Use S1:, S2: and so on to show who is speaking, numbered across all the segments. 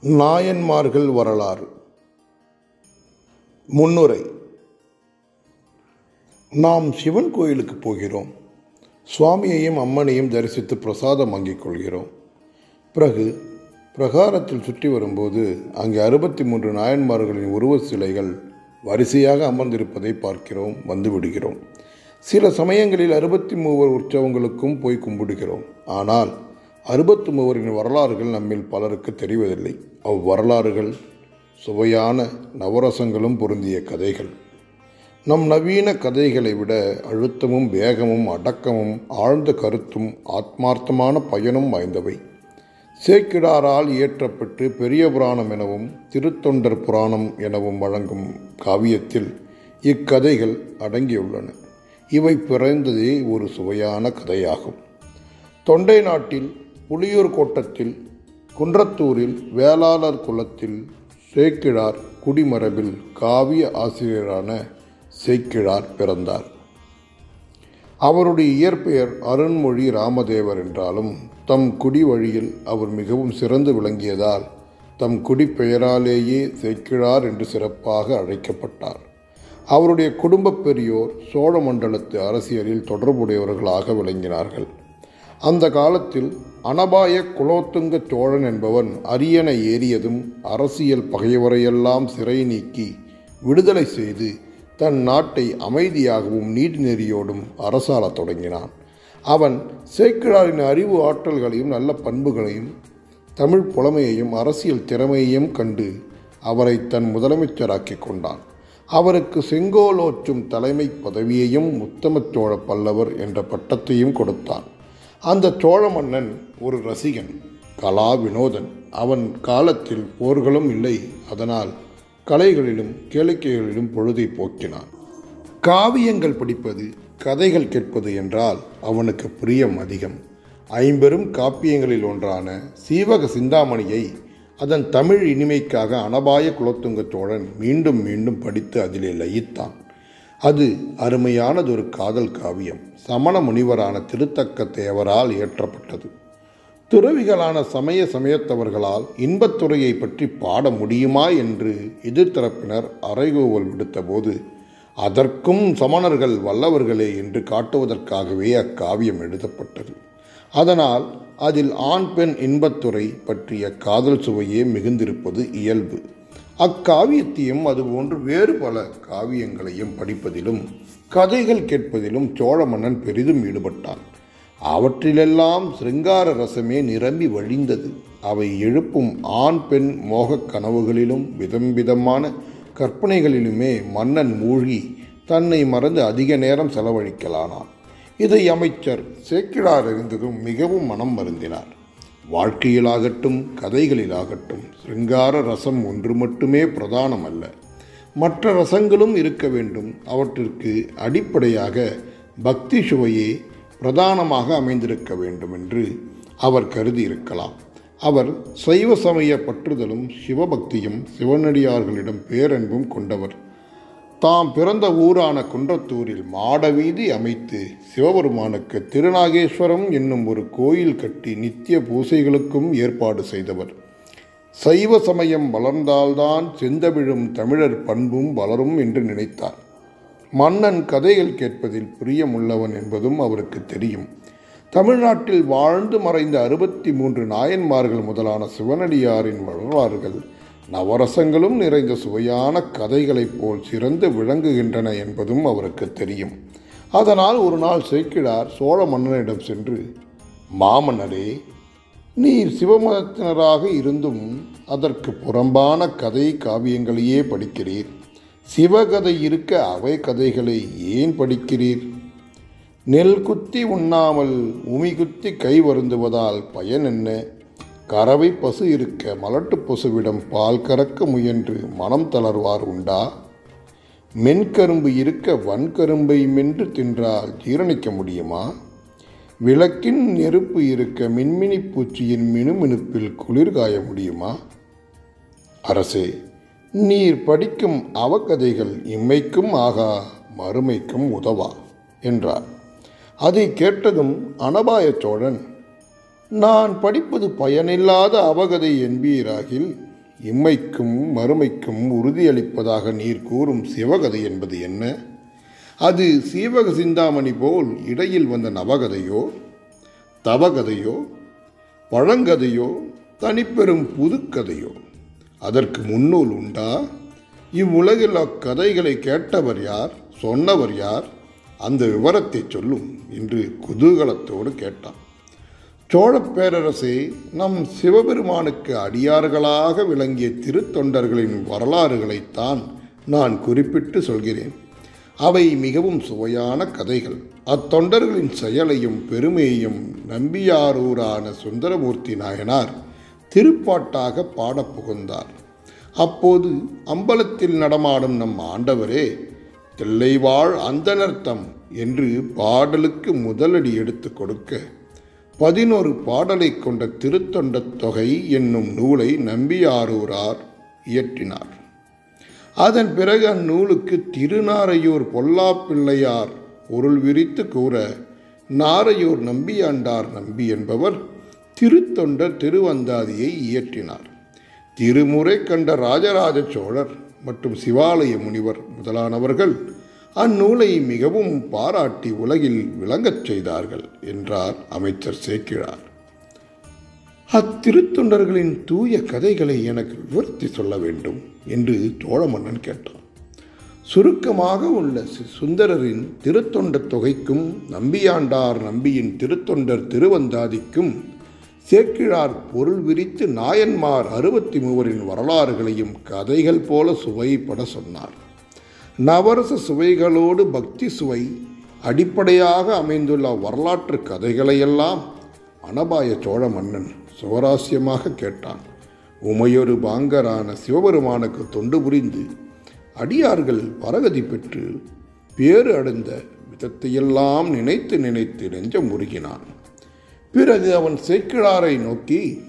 S1: நாயன்மார்கள் வரலாறு. முன்னுரை. நாம் சிவன் கோயிலுக்கு போகிறோம். சுவாமியையும் அம்மனையும் தரிசித்து பிரசாதம் வாங்கிக் கொள்கிறோம். பிறகு பிரகாரத்தில் சுற்றி வரும்போது அங்கே அறுபத்தி மூன்று நாயன்மார்களின் உருவ சிலைகள் வரிசையாக அமர்ந்திருப்பதை பார்க்கிறோம் வந்துவிடுகிறோம் சில சமயங்களில் அறுபத்தி மூவர் உற்சவங்களுக்கும் போய் கும்பிடுகிறோம். ஆனால் அறுபத்து மூவரின் வரலாறுகள் நம்மில் பலருக்கு தெரிவதில்லை. அவ்வரலாறுகள் சுவையான நவரசங்களும் பொருந்திய கதைகள். நம் நவீன கதைகளை விட அழுத்தமும் வேகமும் அடக்கமும் ஆழ்ந்த கருத்தும் ஆத்மார்த்தமான பயனும் வாய்ந்தவை. சேக்கிடாரால் இயற்றப்பட்டு பெரிய புராணம் எனவும் திருத்தொண்டர் புராணம் எனவும் வழங்கும் காவியத்தில் இக்கதைகள் அடங்கியுள்ளன. இவை பிறந்ததே ஒரு சுவையான கதையாகும். தொண்டை நாட்டில் புளியூர் கோட்டத்தில் குன்றத்தூரில் வேளாளர் குலத்தில் சேக்கிழார் குடிமரபில் காவிய ஆசிரியரான சேக்கிழார் பிறந்தார். அவருடைய இயற்பெயர் அருண்மொழி ராமதேவர் என்றாலும் தம் குடி வழியில் அவர் மிகவும் சிறந்து விளங்கியதால் தம் குடிப்பெயராலேயே சேக்கிழார் என்று சிறப்பாக அழைக்கப்பட்டார். அவருடைய குடும்பப் பெரியோர் சோழ மண்டலத்து அரசியலில் தொடர்புடையவர்களாக விளங்கினார்கள். அந்த காலத்தில் அனபாய குலோத்துங்க சோழன் என்பவன் அரியணை ஏறியதும் அரசியல் பகைவரையெல்லாம் சிறை நீக்கி விடுதலை செய்து தன் நாட்டை அமைதியாகவும் நீதி நெறியோடும் அரசாளத் தொடங்கினான். அவன் சேக்கிழாரின் அறிவு ஆற்றல்களையும் நல்ல பண்புகளையும் தமிழ் புலமையையும் அரசியல் திறமையையும் கண்டு அவரை தன் முதலமைச்சராக்கி கொண்டான். அவருக்கு செங்கோலோற்றும் தலைமை பதவியையும் உத்தம சோழ பல்லவர் என்ற பட்டத்தையும் கொடுத்தான். அந்த சோழ மன்னன் ஒரு ரசிகன் கலா வினோதன் அவன் காலத்தில் போர்களும் இல்லை. அதனால் கலைகளிலும் கேளிக்கைகளிலும் பொழுதை போக்கினான். காவியங்கள் படிப்பது கதைகள் கேட்பது என்றால் அவனுக்கு பிரியம் அதிகம். ஐம்பெரும் காப்பியங்களில் ஒன்றான சீவக சிந்தாமணியை அதன் தமிழ் இனிமைக்காக அனபாய குலத்துங்க சோழன் மீண்டும் மீண்டும் படித்து அதிலே லயித்தான். அது அருமையானதொரு காதல் காவியம். சமண முனிவரான திருத்தக்க தேவரால் இயற்றப்பட்டது. துறவிகளான சமய சமயத்தவர்களால் இன்பத்துறையை பற்றி பாட முடியுமா என்று எதிர்த்தரப்பினர் அறைகூவல் விடுத்தபோது அதற்கும் சமணர்கள் வல்லவர்களே என்று காட்டுவதற்காகவே அக்காவியம் எழுதப்பட்டது. அதனால் அதில் ஆண் பெண் இன்பத்துறை பற்றிய காதல் சுவையே மிகுந்திருப்பது இயல்பு. அக்காவியத்தையும் அதுபோன்று வேறு பல காவியங்களையும் படிப்பதிலும் கதைகள் கேட்பதிலும் சோழ மன்னன் பெரிதும் ஈடுபட்டான். அவற்றிலெல்லாம் சிருங்கார ரசமே நிரம்பி வழிந்தது. அவை எழுப்பும் ஆண் பெண் மோகக் கனவுகளிலும் விதம் விதமான கற்பனைகளிலுமே மன்னன் மூழ்கி தன்னை மறந்து அதிக நேரம் செலவழிக்கலானான். இதை அமைச்சர் சேக்கிழார் அறிந்ததும் மிகவும் மனம் மருந்தினார் வாழ்க்கையிலாகட்டும் கதைகளிலாகட்டும் சிருங்கார ரசம் ஒன்று மட்டுமே பிரதானம் அல்ல மற்ற ரசங்களும் இருக்க வேண்டும். அவற்றிற்கு அடிப்படையாக பக்தி சுவையே பிரதானமாக அமைந்திருக்க வேண்டும் என்று அவர் கருதியிருக்கலாம். அவர் சைவ சமய பற்றுதலும் சிவபக்தியும் சிவனடியார்களிடம் பேரன்பும் கொண்டவர். தாம் பிறந்த ஊரான குன்றத்தூரில் மாட வீதி அமைத்து சிவபெருமானுக்கு திருநாகேஸ்வரம் என்னும் ஒரு கோயில் கட்டி நித்திய பூசைகளுக்கும் ஏற்பாடு செய்தவர். சைவ சமயம் வளர்ந்தால்தான் செந்தமிழும் தமிழர் பண்பும் வளரும் என்று நினைத்தார். மன்னன் கதைகள் கேட்பதில் பிரியமுள்ளவன் என்பதும் அவருக்கு தெரியும். தமிழ்நாட்டில் வாழ்ந்து மறைந்த அறுபத்தி மூன்று நாயன்மார்கள் முதலான சிவனடியாரின் வரலாறுகள் நவரசங்களும் நிறைந்த சுவையான கதைகளைப் போல் சிறந்து விளங்குகின்றன என்பதும் அவருக்கு தெரியும். அதனால் ஒரு நாள் சேக்கிழார் சோழ மன்னனிடம் சென்று மாமன்னரே நீர் சிவமதத்தினராக இருந்தும் அதற்கு புறம்பான கதை காவியங்களையே படிக்கிறீர். சிவகதை இருக்க அவை கதைகளை ஏன் படிக்கிறீர்? நெல் குத்தி உண்ணாமல் உமி குத்தி கை வருந்துவதால் பயன் என்ன? கறவை பசு இருக்க மலட்டு பசுவிடம் பால் கறக்க முயன்று மனம் தளர்வார் உண்டா? மென்கரும்பு இருக்க வன்கரும்பை மென்று தின்றால் ஜீரணிக்க முடியுமா? விளக்கின் நெருப்பு இருக்க மின்மினி பூச்சியின் மினுமினுப்பில் குளிர் காய முடியுமா? அரசே நீர் படிக்கும் அவக்கதைகள் இம்மைக்கும் ஆகா மறுமைக்கும் உதவா? என்றார். அதை கேட்டதும் அனபாய சோழன் நான் படிப்பது பயனில்லாத அவகதை என்பீராகில் இம்மைக்கும் மறுமைக்கும் உறுதியளிப்பதாக நீர் கூறும் சிவகதை என்பது என்ன? அது சீவக சிந்தாமணி போல் இடையில் வந்த நவகதையோ தவகதையோ பழங்கதையோ தனிப்பெரும் புதுக்கதையோ? அதற்கு முன்னூல் உண்டா? இவ்வுலகில் அக்கதைகளை கேட்டவர் யார் சொன்னவர் யார்? அந்த விவரத்தை சொல்லும் என்று குதூகலத்தோடு கேட்டான். சோழப் பேரரசே நம் சிவபெருமானுக்கு அடியார்களாக விளங்கிய திருத்தொண்டர்களின் வரலாறுகளைத்தான் நான் குறிப்பிட்டு சொல்கிறேன். அவை மிகவும் சுவையான கதைகள். அத்தொண்டர்களின் செயலையும் பெருமையையும் நம்பியாரூரான சுந்தரமூர்த்தி நாயனார் திருப்பாட்டாக பாடப் புகுந்தார். அப்போது அம்பலத்தில் நடமாடும் நம் ஆண்டவரே தில்லைவாழ் அந்தனர்த்தம் என்று பாடலுக்கு முதலடி எடுத்து கொடுக்க பதினொரு பாடலை கொண்ட திருத்தொண்டத் தொகை என்னும் நூலை நம்பியாரூரார் இயற்றினார். அதன் பிறகு அந்நூலுக்கு திருநாரையூர் பொல்லாப்பிள்ளையார் பொருள் விரித்து கூற நாரையூர் நம்பியாண்டார் நம்பி என்பவர் திருத்தொண்டர் திருவந்தாதியை இயற்றினார். திருமுறை கண்ட ராஜராஜ சோழர் மற்றும் சிவாலய முனிவர் முதலானவர்கள் அந்நூலை மிகவும் பாராட்டி உலகில் விளங்கச் செய்தார்கள் என்றார் அமைச்சர் சேக்கிழார். அத்திருத்தொண்டர்களின் தூய கதைகளை எனக்கு விவரித்து சொல்ல வேண்டும் என்று சோழ மன்னன் கேட்டான். சுருக்கமாக உள்ள சுந்தரரின் திருத்தொண்டர் தொகைக்கும் நம்பியாண்டார் நம்பியின் திருத்தொண்டர் திருவந்தாதிக்கும் சேக்கிழார் பொருள் விரித்து நாயன்மார் அறுபத்தி மூவரின் வரலாறுகளையும் கதைகள் போல சுவைப்பட சொன்னார். நவரச சுவைகளோடு பக்தி சுவை அடிப்படையாக அமைந்துள்ள வரலாற்று கதைகளையெல்லாம் அனபாய சோழ மன்னன் சுவராசியமாக கேட்டான். உமையொரு பாங்கரான சிவபெருமானுக்கு தொண்டு புரிந்து அடியார்கள் பரகதி பெற்று பேறு அடைந்த விதத்தையெல்லாம் நினைத்து நினைத்து நெஞ்சம் முருகினான். பிறகு அவன் சேக்கிழாரை நோக்கி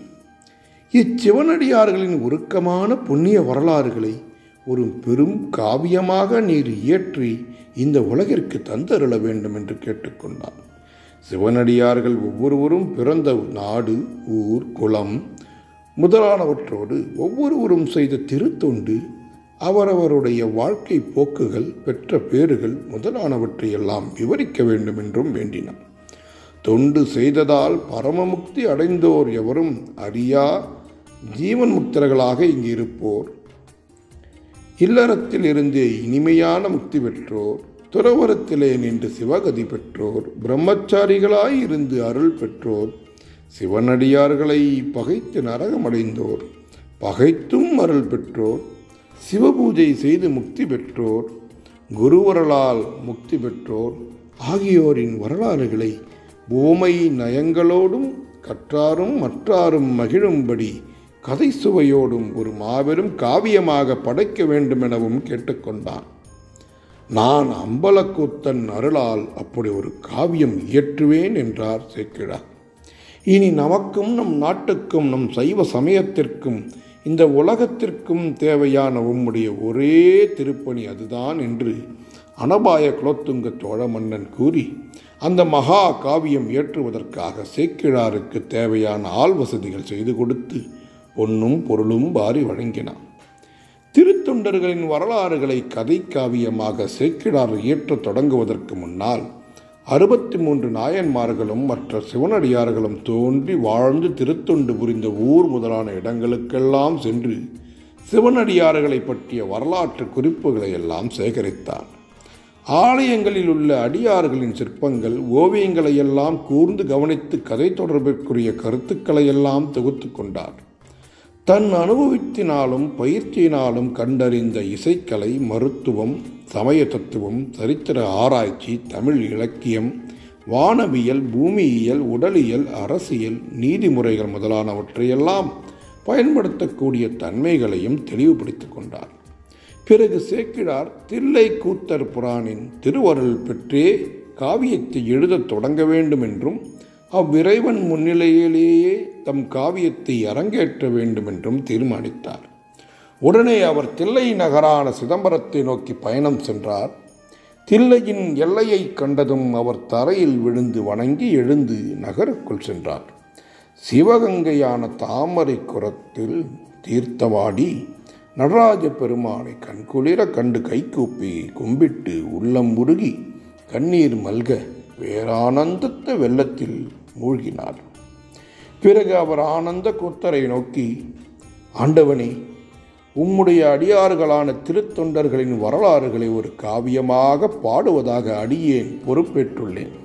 S1: இச்சிவனடியார்களின் உருக்கமான புண்ணிய வரலாறுகளை ஒரு பெரும் காவியமாக நீர் இயற்றி இந்த உலகிற்கு தந்தருள வேண்டும் என்று கேட்டுக்கொண்டான். சிவனடியார்கள் ஒவ்வொருவரும் பிறந்த நாடு ஊர் குலம் முதலானவற்றோடு ஒவ்வொருவரும் செய்த திருத்தொண்டு அவரவருடைய வாழ்க்கை போக்குகள் பெற்ற பேறுகள் முதலானவற்றையெல்லாம் விவரிக்க வேண்டும் என்றும் வேண்டினான். தொண்டு செய்ததால் பரமமுக்தி அடைந்தோர் எவரும் அறியா ஜீவன் முக்தர்களாக இங்கு இருப்போர் இல்லறத்தில் இருந்தே இனிமையான முக்தி பெற்றோர் துறவரத்திலே நின்று சிவகதி பெற்றோர் பிரம்மச்சாரிகளாய் இருந்து அருள் பெற்றோர் சிவனடியார்களை பகைத்து நரகமடைந்தோர் பகைத்தும் அருள் பெற்றோர் சிவபூஜை செய்து முக்தி பெற்றோர் குருவரலால் முக்தி பெற்றோர் ஆகியோரின் வரலாறுகளை பூமை நயங்களோடும் கற்றாரும் மற்றாரும் மகிழும்படி கதை சுவையோடும் ஒரு மாபெரும் காவியமாக படைக்க வேண்டுமெனவும் கேட்டுக்கொண்டான். நான் அம்பலக்கூத்தன் அருளால் அப்படி ஒரு காவியம் இயற்றுவேன் என்றார் சேக்கிழார் இனி நமக்கும் நம் நாட்டுக்கும் நம் சைவ சமயத்திற்கும் இந்த உலகத்திற்கும் தேவையான உம்முடைய ஒரே திருப்பணி அதுதான் என்று அனபாய குலத்துங்க சோழ மன்னன் கூறி அந்த மகா காவியம் இயற்றுவதற்காக சேக்கிழாருக்கு தேவையான ஆள் வசதிகள் செய்து கொடுத்து பொன்னும் பொருளும் வாரி வழங்கினான் திருத்தொண்டர்களின் வரலாறுகளை கதை காவியமாக சேக்கிடார் இயற்றத் தொடங்குவதற்கு முன்னால் அறுபத்தி மூன்று நாயன்மார்களும் மற்ற சிவனடியார்களும் தோன்றி வாழ்ந்து திருத்தொண்டு புரிந்த ஊர் முதலான இடங்களுக்கெல்லாம் சென்று சிவனடியார்களை பற்றிய வரலாற்று குறிப்புகளை எல்லாம் சேகரித்தார். ஆலயங்களில் உள்ள அடியார்களின் சிற்பங்கள் ஓவியங்களையெல்லாம் கூர்ந்து கவனித்து கதை தொடர்பிற்குரிய கருத்துக்களை எல்லாம் தொகுத்து கொண்டார். தன் அனுபவத்தினாலும் பயிற்சியினாலும் கண்டறிந்த இசைக்கலை மருத்துவம் சமய தத்துவம் சரித்திர ஆராய்ச்சி தமிழ் இலக்கியம் வானவியல் பூமியியல் உடலியல் அரசியல் நீதிமுறைகள் முதலானவற்றையெல்லாம் பயன்படுத்தக்கூடிய தன்மைகளையும் தெளிவுபடுத்தி கொண்டார். பிறகு சேக்கிழார் தில்லை கூத்தர் புராணின் திருவருள் பெற்றே காவியத்தை எழுதத் தொடங்க வேண்டும் என்றும் அவ்விறைவன் முன்னிலையிலேயே தம் காவியத்தை அரங்கேற்ற வேண்டும் என்றும் தீர்மானித்தார். உடனே அவர் தில்லை நகரான சிதம்பரத்தை நோக்கி பயணம் சென்றார். தில்லையின் எல்லையை கண்டதும் அவர் தரையில் விழுந்து வணங்கி எழுந்து நகருக்குள் சென்றார். சிவகங்கையான தாமரை குரத்தில் தீர்த்தவாடி நடராஜ பெருமானை கண்குளிர கண்டு கைகூப்பி கும்பிட்டு உள்ளம் உருகி கண்ணீர் மல்க பேரானந்தத்த வெள்ளத்தில் மூழ்கினார். பிறகு அவர் ஆனந்த கூத்தரை நோக்கி ஆண்டவனே உம்முடைய அடியார்களான திருத்தொண்டர்களின் வரலாறுகளை ஒரு காவியமாக பாடுவதாக அடியேன் பொறுப்பேற்றுள்ளேன்.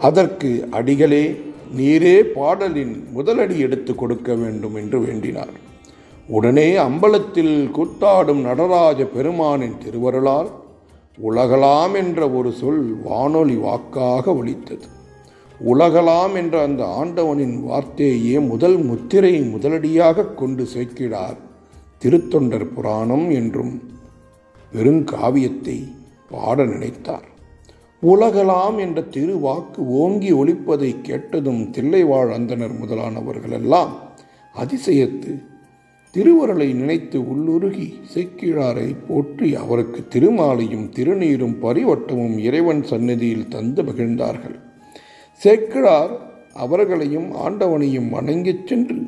S1: அதற்கு அடிகளே நீரே பாடலின் முதலடி எடுத்து கொடுக்க வேண்டும் என்று வேண்டினார். உடனே அம்பலத்தில் கூத்தாடும் நடராஜ பெருமானின் திருவருளால் உலகலாம் என்ற ஒரு சொல் வானொலி வாக்காக ஒலித்தது. உலகலாம் என்ற அந்த ஆண்டவனின் வார்த்தையே முதல் முத்திரை முதலடியாக கொண்டு சேர்க்கிறார் திருத்தொண்டர் புராணம் என்றும் பெருங்காவியத்தை பாட நினைத்தார். உலகலாம் என்ற திருவாக்கு ஓங்கி ஒழிப்பதை கேட்டதும் தில்லைவாழ் அந்தனர் முதலானவர்களெல்லாம் அதிசயத்து திருவருளை நினைத்து உள்ளுருகி சேக்கிழாரை போற்றி அவருக்கு திருமாலையும் திருநீரும் பரிவட்டமும் இறைவன் சந்நிதியில் தந்து மகிழ்ந்தார்கள். சேக்கிழார் அவர்களையும் ஆண்டவனையும் வணங்கிச் சென்று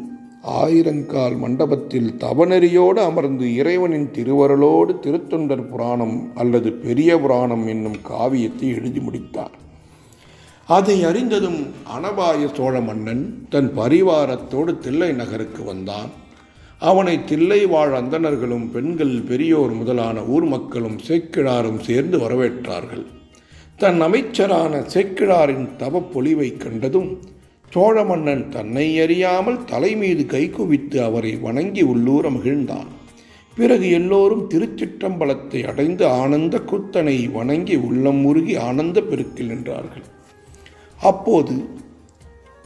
S1: ஆயிரங்கால் மண்டபத்தில் தவநெறியோடு அமர்ந்து இறைவனின் திருவருளோடு திருத்தொண்டர் புராணம் அல்லது பெரிய புராணம் என்னும் காவியத்தை எழுதி முடித்தார். அதை அறிந்ததும் அனபாய சோழ மன்னன் தன் பரிவாரத்தோடு தில்லை நகருக்கு வந்தான். அவனை தில்லை வாழ் அந்தணர்களும் பெண்கள் பெரியோர் முதலான ஊர் மக்களும் சேக்கிழாரும் சேர்ந்து வரவேற்றார்கள். தன் அமைச்சரான சேக்கிழாரின் தவப்பொலிவை கண்டதும் சோழ மன்னன் தன்னை அறியாமல் தலைமீது கைகுவித்து அவரை வணங்கி உள்ளூர மகிழ்ந்தான். பிறகு எல்லோரும் திருச்சிற்றம்பலத்தை அடைந்து ஆனந்த குத்தனை வணங்கி உள்ளம் முருகி ஆனந்த பெருக்கில் நின்றார்கள். அப்போது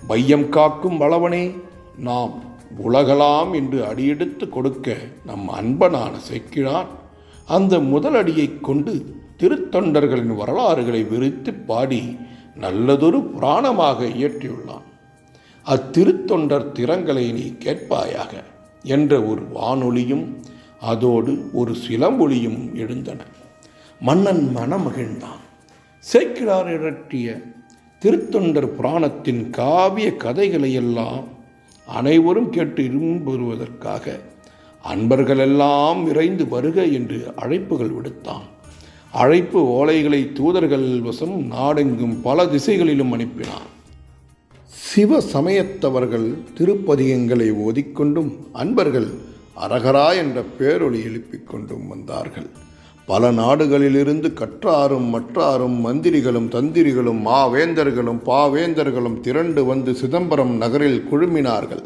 S1: மையம் காக்கும் வளவனே நாம் உலகலாம் என்று அடியெடுத்து கொடுக்க நம் அன்பனான சேக்கிழான். அந்த முதலடியைக் கொண்டு திருத்தொண்டர்களின் வரலாறுகளை விரித்து பாடி நல்லதொரு புராணமாக இயற்றியுள்ளான். அத்திருத்தொண்டர் திறங்களை நீ கேட்பாயாக என்ற ஒரு வானொலியும் அதோடு ஒரு சிலம்பொலியும் எழுந்தன. மன்னன் மனமகிழ்ந்தான். சேக்கிழார் இரட்டிய திருத்தொண்டர் புராணத்தின் காவிய கதைகளையெல்லாம் அனைவரும் கேட்டு விரும்புவதற்காக அன்பர்களெல்லாம் விரைந்து வருக என்று அழைப்புகள் விடுத்தான். அழைப்பு ஓலைகளை தூதர்கள் வசம் நாடெங்கும் பல திசைகளிலும் அனுப்பினான். சிவ சமயத்தவர்கள் திருப்பதிகங்களை ஓதிக்கொண்டும் அன்பர்கள் அரகரா என்ற பேரொளி எழுப்பிக் கொண்டும் வந்தார்கள். பல நாடுகளிலிருந்து கற்றாரும் மற்றாரும் மந்திரிகளும் தந்திரிகளும் மாவேந்தர்களும் பாவேந்தர்களும் திரண்டு வந்து சிதம்பரம் நகரில் குழுமினார்கள்.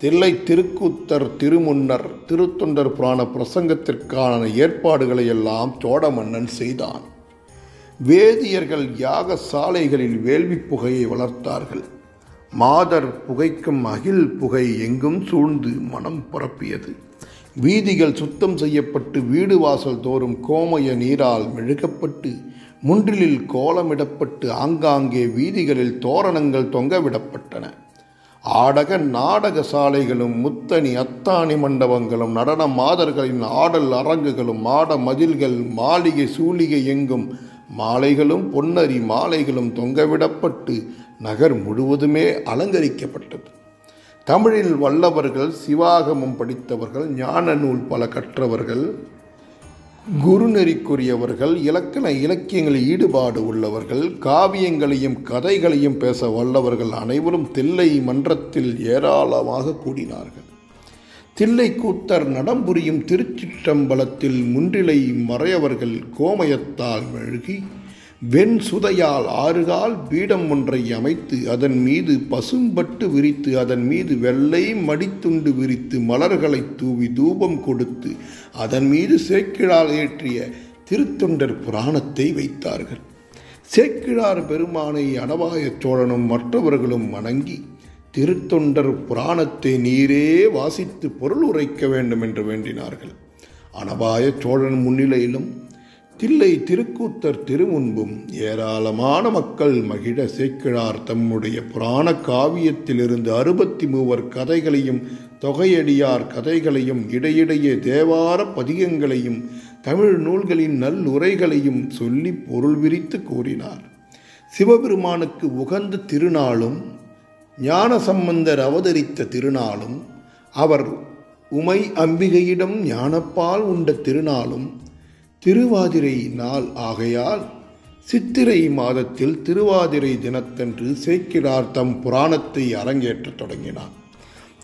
S1: தில்லை திருக்கூத்தர் திருமுன்னர் திருத்தொண்டர் புராண பிரசங்கத்திற்கான ஏற்பாடுகளை எல்லாம் சோழ மன்னன் செய்தான். வேதியர்கள் யாக சாலைகளில் வேள்வி புகையை வளர்த்தார்கள். மாதர் புகைக்கும் அகில் புகை எங்கும் சூழ்ந்து மனம் பரப்பியது. வீதிகள் சுத்தம் செய்யப்பட்டு வீடு வாசல் தோறும் கோமய நீரால் மெழுகப்பட்டு முன்றிலில் கோலமிடப்பட்டு ஆங்காங்கே வீதிகளில் தோரணங்கள் தொங்கவிடப்பட்டன. ஆடக நாடக சாலைகளும் முத்தணி அத்தாணி மண்டபங்களும் நடன மாதர்களின் ஆடல் அரங்குகளும் மாட மதில்கள் மாளிகை சூளிகை எங்கும் மாலைகளும் பொன்னரி மாலைகளும் தொங்கவிடப்பட்டு நகர் முழுவதுமே அலங்கரிக்கப்பட்டது. தமிழில் வல்லவர்கள் சிவாகமம் படித்தவர்கள் ஞான நூல் பல கற்றவர்கள் குருநெறிக்குரியவர்கள் இலக்கண இலக்கியங்களில் ஈடுபாடு உள்ளவர்கள் காவியங்களையும் கதைகளையும் பேச வல்லவர்கள் அனைவரும் தில்லை மன்றத்தில் ஏராளமாக கூடினார்கள். தில்லை கூத்தர் நடம்புரியும் திருச்சிற்றம்பலத்தில் முன்றிலை மறையவர்கள் கோமயத்தால் மெழுகி வெண் சுதையால் ஆறுகால் பீடம் ஒன்றை அமைத்து அதன் மீது பசும்பட்டு விரித்து அதன் மீது வெள்ளை மடித்துண்டு விரித்து மலர்களை தூவி தூபம் கொடுத்து அதன் மீது சேக்கிழார் ஏற்றிய திருத்தொண்டர் புராணத்தை வைத்தார்கள். சேக்கிழார் பெருமானை அனவாய சோழனும் மற்றவர்களும் வணங்கி திருத்தொண்டர் புராணத்தை நீரே வாசித்து பொருள் உரைக்க வேண்டும் என்று வேண்டினார்கள். அனபாய சோழன் முன்னிலையிலும் தில்லை திருக்கூத்தர் திருமுன்பும் ஏராளமான மக்கள் மகிழ சேக்கிழார் தம்முடைய புராண காவியத்திலிருந்து அறுபத்தி மூவர் கதைகளையும் தொகையடியார் கதைகளையும் இடையிடையே தேவார பதிகங்களையும் தமிழ் நூல்களின் நல்லுரைகளையும் சொல்லி பொருள் விரித்து கூறினார். சிவபெருமானுக்கு உகந்த திருநாளும் ஞானசம்பந்தர் அவதரித்த திருநாளும் அவர் உமை அம்பிகையிடம் ஞானப்பால் உண்ட திருநாளும் திருவாதிரை நாள் ஆகையால் சித்திரை மாதத்தில் திருவாதிரை தினத்தன்று சேக்கிழார் தம் புராணத்தை அரங்கேற்றத் தொடங்கினார்.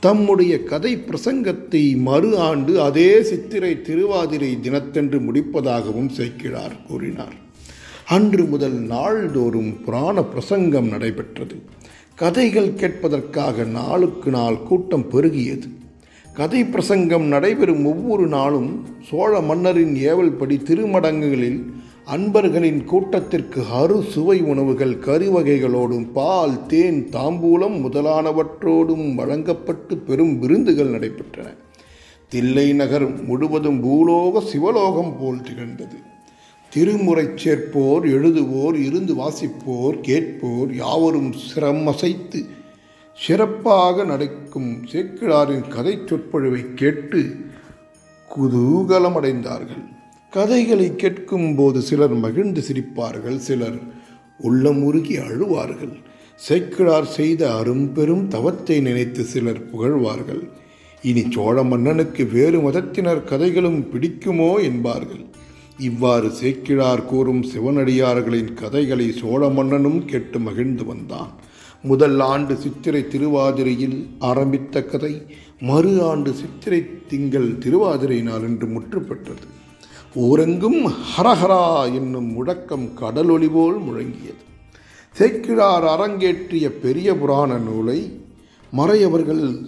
S1: தம்முடைய கதை பிரசங்கத்தை மறு ஆண்டு அதே சித்திரை திருவாதிரை தினத்தன்று முடிப்பதாகவும் சேக்கிழார் கூறினார். அன்று முதல் நாள்தோறும் புராண பிரசங்கம் நடைபெற்றது. கதைகள் கேட்பதற்காக நாளுக்கு நாள் கூட்டம் பெருகியது. கதை பிரசங்கம் நடைபெறும் ஒவ்வொரு நாளும் சோழ மன்னரின் ஏவல்படி திருமடங்குகளில் அன்பர்களின் கூட்டத்திற்கு அறு சுவை உணவுகள் கருவகைகளோடும் பால் தேன் தாம்பூலம் முதலானவற்றோடும் வழங்கப்பட்டு பெரும் விருந்துகள் நடைபெற்றன. தில்லை நகர் முழுவதும் பூலோக சிவலோகம் போல் திகழ்ந்தது. திருமுறை சேர்ப்போர் எழுதுவோர் இருந்து வாசிப்போர் கேட்போர் யாவரும் சிரமசைத்து சிறப்பாக நடக்கும் சேக்கிழாரின் கதை சொற்பொழிவை கேட்டு குதூகலமடைந்தார்கள். கதைகளை கேட்கும் போது சிலர் மகிழ்ந்து சிரிப்பார்கள் சிலர் உள்ளம் உருகி அழுவார்கள். சேக்கிழார் செய்த அரும்பெரும் தவத்தை நினைத்து சிலர் புகழ்வார்கள். இனி சோழ மன்னனுக்கு வேறு மதத்தினர் கதைகளும் பிடிக்குமோ என்பார்கள். இவ்வாறு சேக்கிழார் கூறும் சிவனடியார்களின் கதைகளை சோழ மன்னனும் கேட்டு மகிழ்ந்து வந்தான். முதல் ஆண்டு சித்திரை திருவாதிரையில் ஆரம்பித்த கதை மறு ஆண்டு சித்திரை திங்கள் திருவாதிரை என்று முற்றுப்பெற்றது. ஊரெங்கும் ஹரஹரா என்னும் முழக்கம் கடலொளி போல் முழங்கியது. சேக்கிழார் அரங்கேற்றிய பெரிய புராண நூலை மறையவர்கள்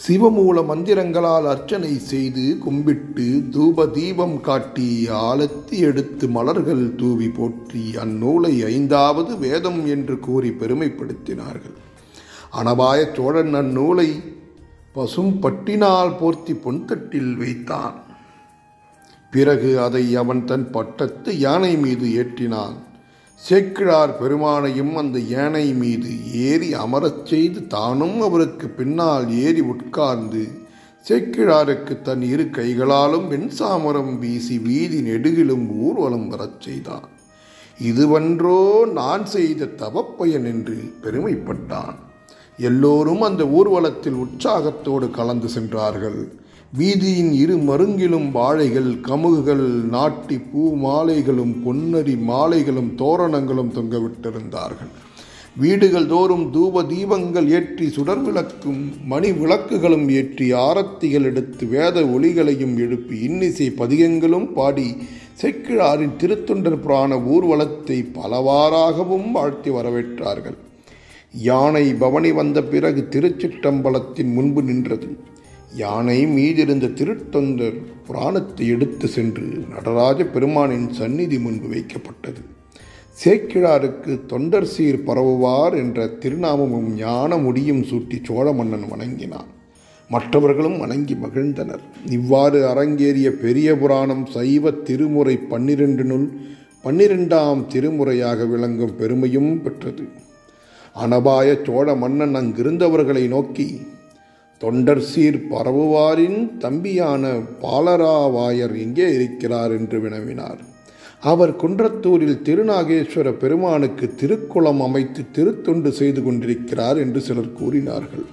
S1: சிவமூல மந்திரங்களால் அர்ச்சனை செய்து கும்பிட்டு தூப தீபம் காட்டி ஆலத்தி எடுத்து மலர்கள் தூவி போற்றி அந்நூலை ஐந்தாவது வேதம் என்று கூறி பெருமைப்படுத்தினார்கள். அனபாய சோழன் அந்நூலை பசும் பட்டினால் போர்த்தி பொன்தட்டில் வைத்தான். பிறகு அதை அவன் தன் பட்டத்து யானை மீது ஏற்றினான். சேக்கிழார் பெருமானையும் அந்த யானை மீது ஏறி அமரச் செய்து தானும் அவருக்கு பின்னால் ஏறி உட்கார்ந்து சேக்கிழாருக்கு தன் இரு கைகளாலும் வெண்சாமரம் வீசி வீதி நெடுகிலும் ஊர்வலம் வரச் செய்தான். இதுவன்றோ நான் செய்த தவப்பயன் என்று பெருமைப்பட்டான். எல்லோரும் அந்த ஊர்வலத்தில் உற்சாகத்தோடு கலந்து சென்றார்கள். வீதியின் இரு மருங்கிலும் வாழைகள் கமுகுகள் நாட்டி பூ மாலைகளும் பொன்னரி மாலைகளும் தோரணங்களும் தொங்கவிட்டிருந்தார்கள். வீடுகள் தோறும் தூப தீபங்கள் ஏற்றி சுடர் விளக்கும் மணி விளக்குகளும் ஏற்றி ஆரத்திகள் எடுத்து வேத ஒளிகளையும் எழுப்பி இன்னிசை பதிகங்களும் பாடி செக்கிழாரின் திருத்தொண்டர் புராண ஊர்வலத்தை பலவாறாகவும் வாழ்த்தி வரவேற்றார்கள். யானை பவனி வந்த பிறகு திருச்சிற்றம்பலத்தின் முன்பு நின்றது. யானை மீதிருந்த திருத்தொந்தர் புராணத்தை எடுத்து சென்று நடராஜ பெருமானின் சந்நிதி முன்பு வைக்கப்பட்டது. சேக்கிழாருக்கு தொண்டர் சீர் பரவுவார் என்ற திருநாமமும் ஞான முடியும் சூட்டி சோழ மன்னன் வணங்கினான். மற்றவர்களும் வணங்கி மகிழ்ந்தனர். இவ்வாறு அரங்கேறிய பெரிய புராணம் சைவ திருமுறை பன்னிரண்டினுள் பன்னிரெண்டாம் திருமுறையாக விளங்கும் பெருமையும் பெற்றது. அனபாய சோழ மன்னன் அங்கிருந்தவர்களை நோக்கி தொண்டர் சீர் பரவுவாரின் தம்பியான பாலராவாயர் எங்கே இருக்கிறார் என்று வினவினார். அவர் குன்றத்தூரில் திருநாகேஸ்வர பெருமானுக்கு திருக்குளம் அமைத்து திருத்தொண்டு செய்து கொண்டிருக்கிறார் என்று சிலர் கூறினார்கள்.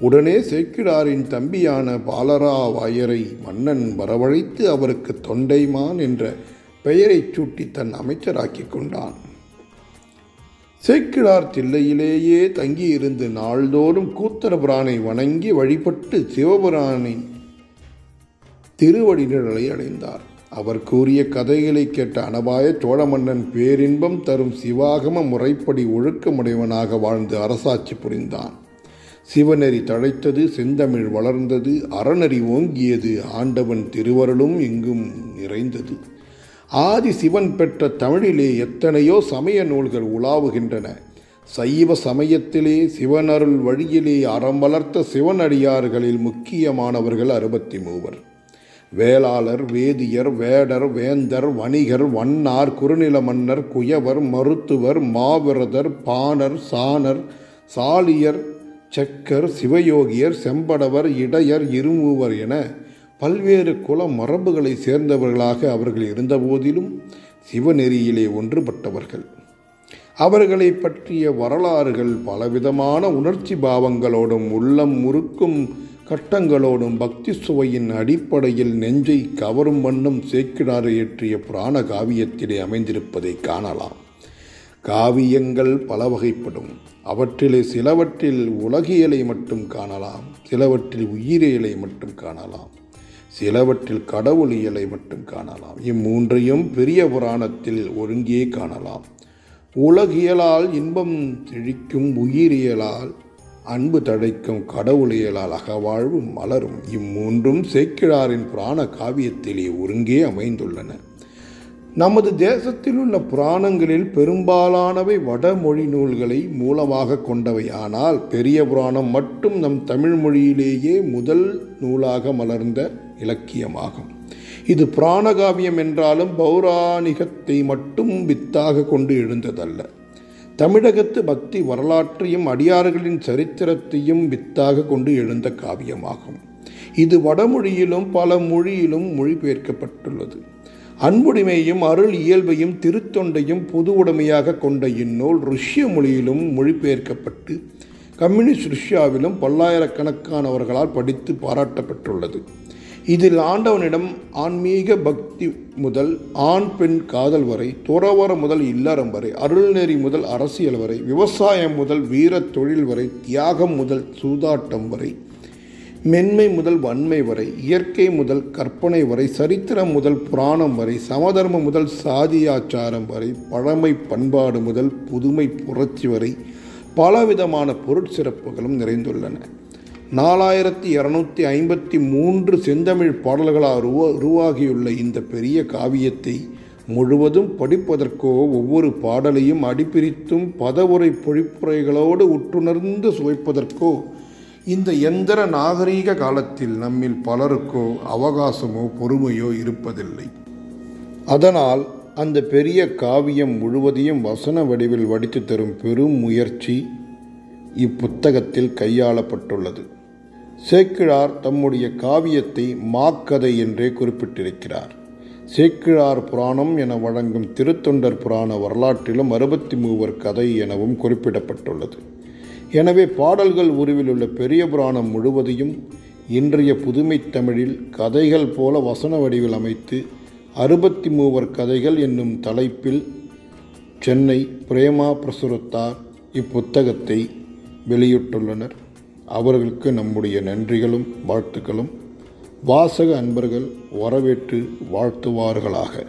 S1: உடனே சேக்கிடாரின் தம்பியான பாலராவாயரை மன்னன் வரவழைத்து அவருக்கு தொண்டைமான் என்ற பெயரைச் சூட்டி தன் அமைச்சராக்கிக் கொண்டான். சேக்கிழார் தில்லையிலேயே தங்கியிருந்து நாள்தோறும் கூத்தரபுரானை வணங்கி வழிபட்டு சிவபுரானின் திருவடி நிழலை அடைந்தார். அவர் கூறிய கதைகளை கேட்ட அனபாய சோழ மன்னன் பேரின்பம் தரும் சிவாகம முறைப்படி ஒழுக்கமுடையவனாக வாழ்ந்து அரசாட்சி புரிந்தான். சிவநெறி தழைத்தது செந்தமிழ் வளர்ந்தது அறநெறி ஓங்கியது ஆண்டவன் திருவருளும் எங்கும் நிறைந்தது. ஆதி சிவன் பெற்ற தமிழிலே எத்தனையோ சமய நூல்கள் உலாவுகின்றன. சைவ சமயத்திலே சிவனருள் வழியிலே அறம் வளர்த்த சிவனடியார்களில் முக்கியமானவர்கள் அறுபத்தி மூவர் வேளாளர் வேதியர் வேடர் வேந்தர் வணிகர் வண்ணார் குறுநில மன்னர் குயவர் மருத்துவர் மாவிரதர் பாணர் சாணர் சாலியர் செக்கர் சிவயோகியர் செம்படவர் இடையர் இருமூவர் என பல்வேறு குல மரபுகளை சேர்ந்தவர்களாக அவர்கள் இருந்தபோதிலும் சிவநெறியிலே ஒன்றுபட்டவர்கள். அவர்களை பற்றிய வரலாறுகள் பலவிதமான உணர்ச்சி பாவங்களோடும் உள்ளம் முறுக்கும் கட்டங்களோடும் பக்தி சுவையின் அடிப்படையில் நெஞ்சை கவரும் வண்ணம் சேக்கிடாறு இயற்றிய புராண காவியத்திலே அமைந்திருப்பதை காணலாம். காவியங்கள் பல வகைப்படும் அவற்றிலே சிலவற்றில் உலகியலை மட்டும் காணலாம் சிலவற்றில் உயிரியலை மட்டும் காணலாம். சிலவற்றில் கடவுளியலை மட்டும் காணலாம். இம்மூன்றையும் பெரிய புராணத்தில் ஒருங்கே காணலாம். உலகியலால் இன்பம் செழிக்கும் உயிரியலால் அன்பு தழைக்கும் கடவுளியலால் அகவாழ்வு மலரும். இம்மூன்றும் சேக்கிழாரின் புராண காவியத்திலே ஒருங்கே அமைந்துள்ளன. நமது தேசத்தில் உள்ள புராணங்களில் பெரும்பாலானவை வடமொழி நூல்களை மூலமாக கொண்டவை. ஆனால் பெரிய புராணம் மட்டும் நம் தமிழ் மொழியிலேயே முதல் நூலாக மலர்ந்த இலக்கியமாகும். இது பிராணகாவியம் என்றாலும் பௌராணிகத்தை மட்டும் வித்தாக கொண்டு எழுந்ததல்ல. தமிழகத்து பக்தி வரலாற்றையும் அடியார்களின் சரித்திரத்தையும் வித்தாக கொண்டு எழுந்த காவியமாகும். இது வடமொழியிலும் பல மொழியிலும் மொழிபெயர்க்கப்பட்டுள்ளது. அன்புடைமையும் அருள் இயல்பையும் திருத்தொண்டையும் பொது உடைமையாக கொண்ட இந்நூல் ருஷ்ய மொழியிலும் மொழிபெயர்க்கப்பட்டு கம்யூனிஸ்ட் ருஷ்யாவிலும் பல்லாயிரக்கணக்கானவர்களால் படித்து பாராட்டப்பட்டுள்ளது. இதில் ஆண்டவனிடம் ஆன்மீக பக்தி முதல் ஆண் பெண் காதல் வரை துறவரம் முதல் இல்லறம் வரை அருள்நெறி முதல் அரசியல் வரை விவசாயம் முதல் வீர தொழில் வரை தியாகம் முதல் சூதாட்டம் வரை மென்மை முதல் வன்மை வரை இயற்கை முதல் கற்பனை வரை சரித்திரம் முதல் புராணம் வரை சமதர்மம் முதல் சாதியாச்சாரம் வரை பழமை பண்பாடு முதல் புதுமை புரட்சி வரை பலவிதமான பொருட்சிறப்புகளும் நிறைந்துள்ளன. நாலாயிரத்தி இரநூத்தி ஐம்பத்தி மூன்று செந்தமிழ் பாடல்களால் உருவா உருவாகியுள்ள இந்த பெரிய காவியத்தை முழுவதும் படிப்பதற்கோ ஒவ்வொரு பாடலையும் அடிப்பிரித்தும் பதவுரை பொழிப்புரைகளோடு உற்றுணர்ந்து சுவைப்பதற்கோ இந்த எந்திர நாகரீக காலத்தில் நம்மில் பலருக்கோ அவகாசமோ பொறுமையோ இருப்பதில்லை. அதனால் அந்த பெரிய காவியம் முழுவதையும் வசன வடிவில் வடித்து தரும் பெரும் முயற்சி இப்புத்தகத்தில் கையாளப்பட்டுள்ளது. சேக்கிழார் தம்முடைய காவியத்தை மாக்கதை என்றே குறிப்பிட்டிருக்கிறார். சேக்கிழார் புராணம் என வழங்கும் திருத்தொண்டர் புராண வரலாற்றிலும் அறுபத்தி மூவர் கதை எனவும் குறிப்பிடப்பட்டுள்ளது. எனவே பாடல்கள் உருவில் உள்ள பெரிய புராணம் முழுவதையும் இன்றைய புதுமை தமிழில் கதைகள் போல வசன வடிவில் அமைத்து அறுபத்தி மூவர் கதைகள் என்னும் தலைப்பில் சென்னை பிரேமா பிரசுரத்தார் இப்புத்தகத்தை வெளியிட்டுள்ளனர். அவர்களுக்கு நம்முடைய நன்றிகளும் வாழ்த்துக்களும். வாசக அன்பர்கள் வரவேற்று வாழ்த்துவார்களாக.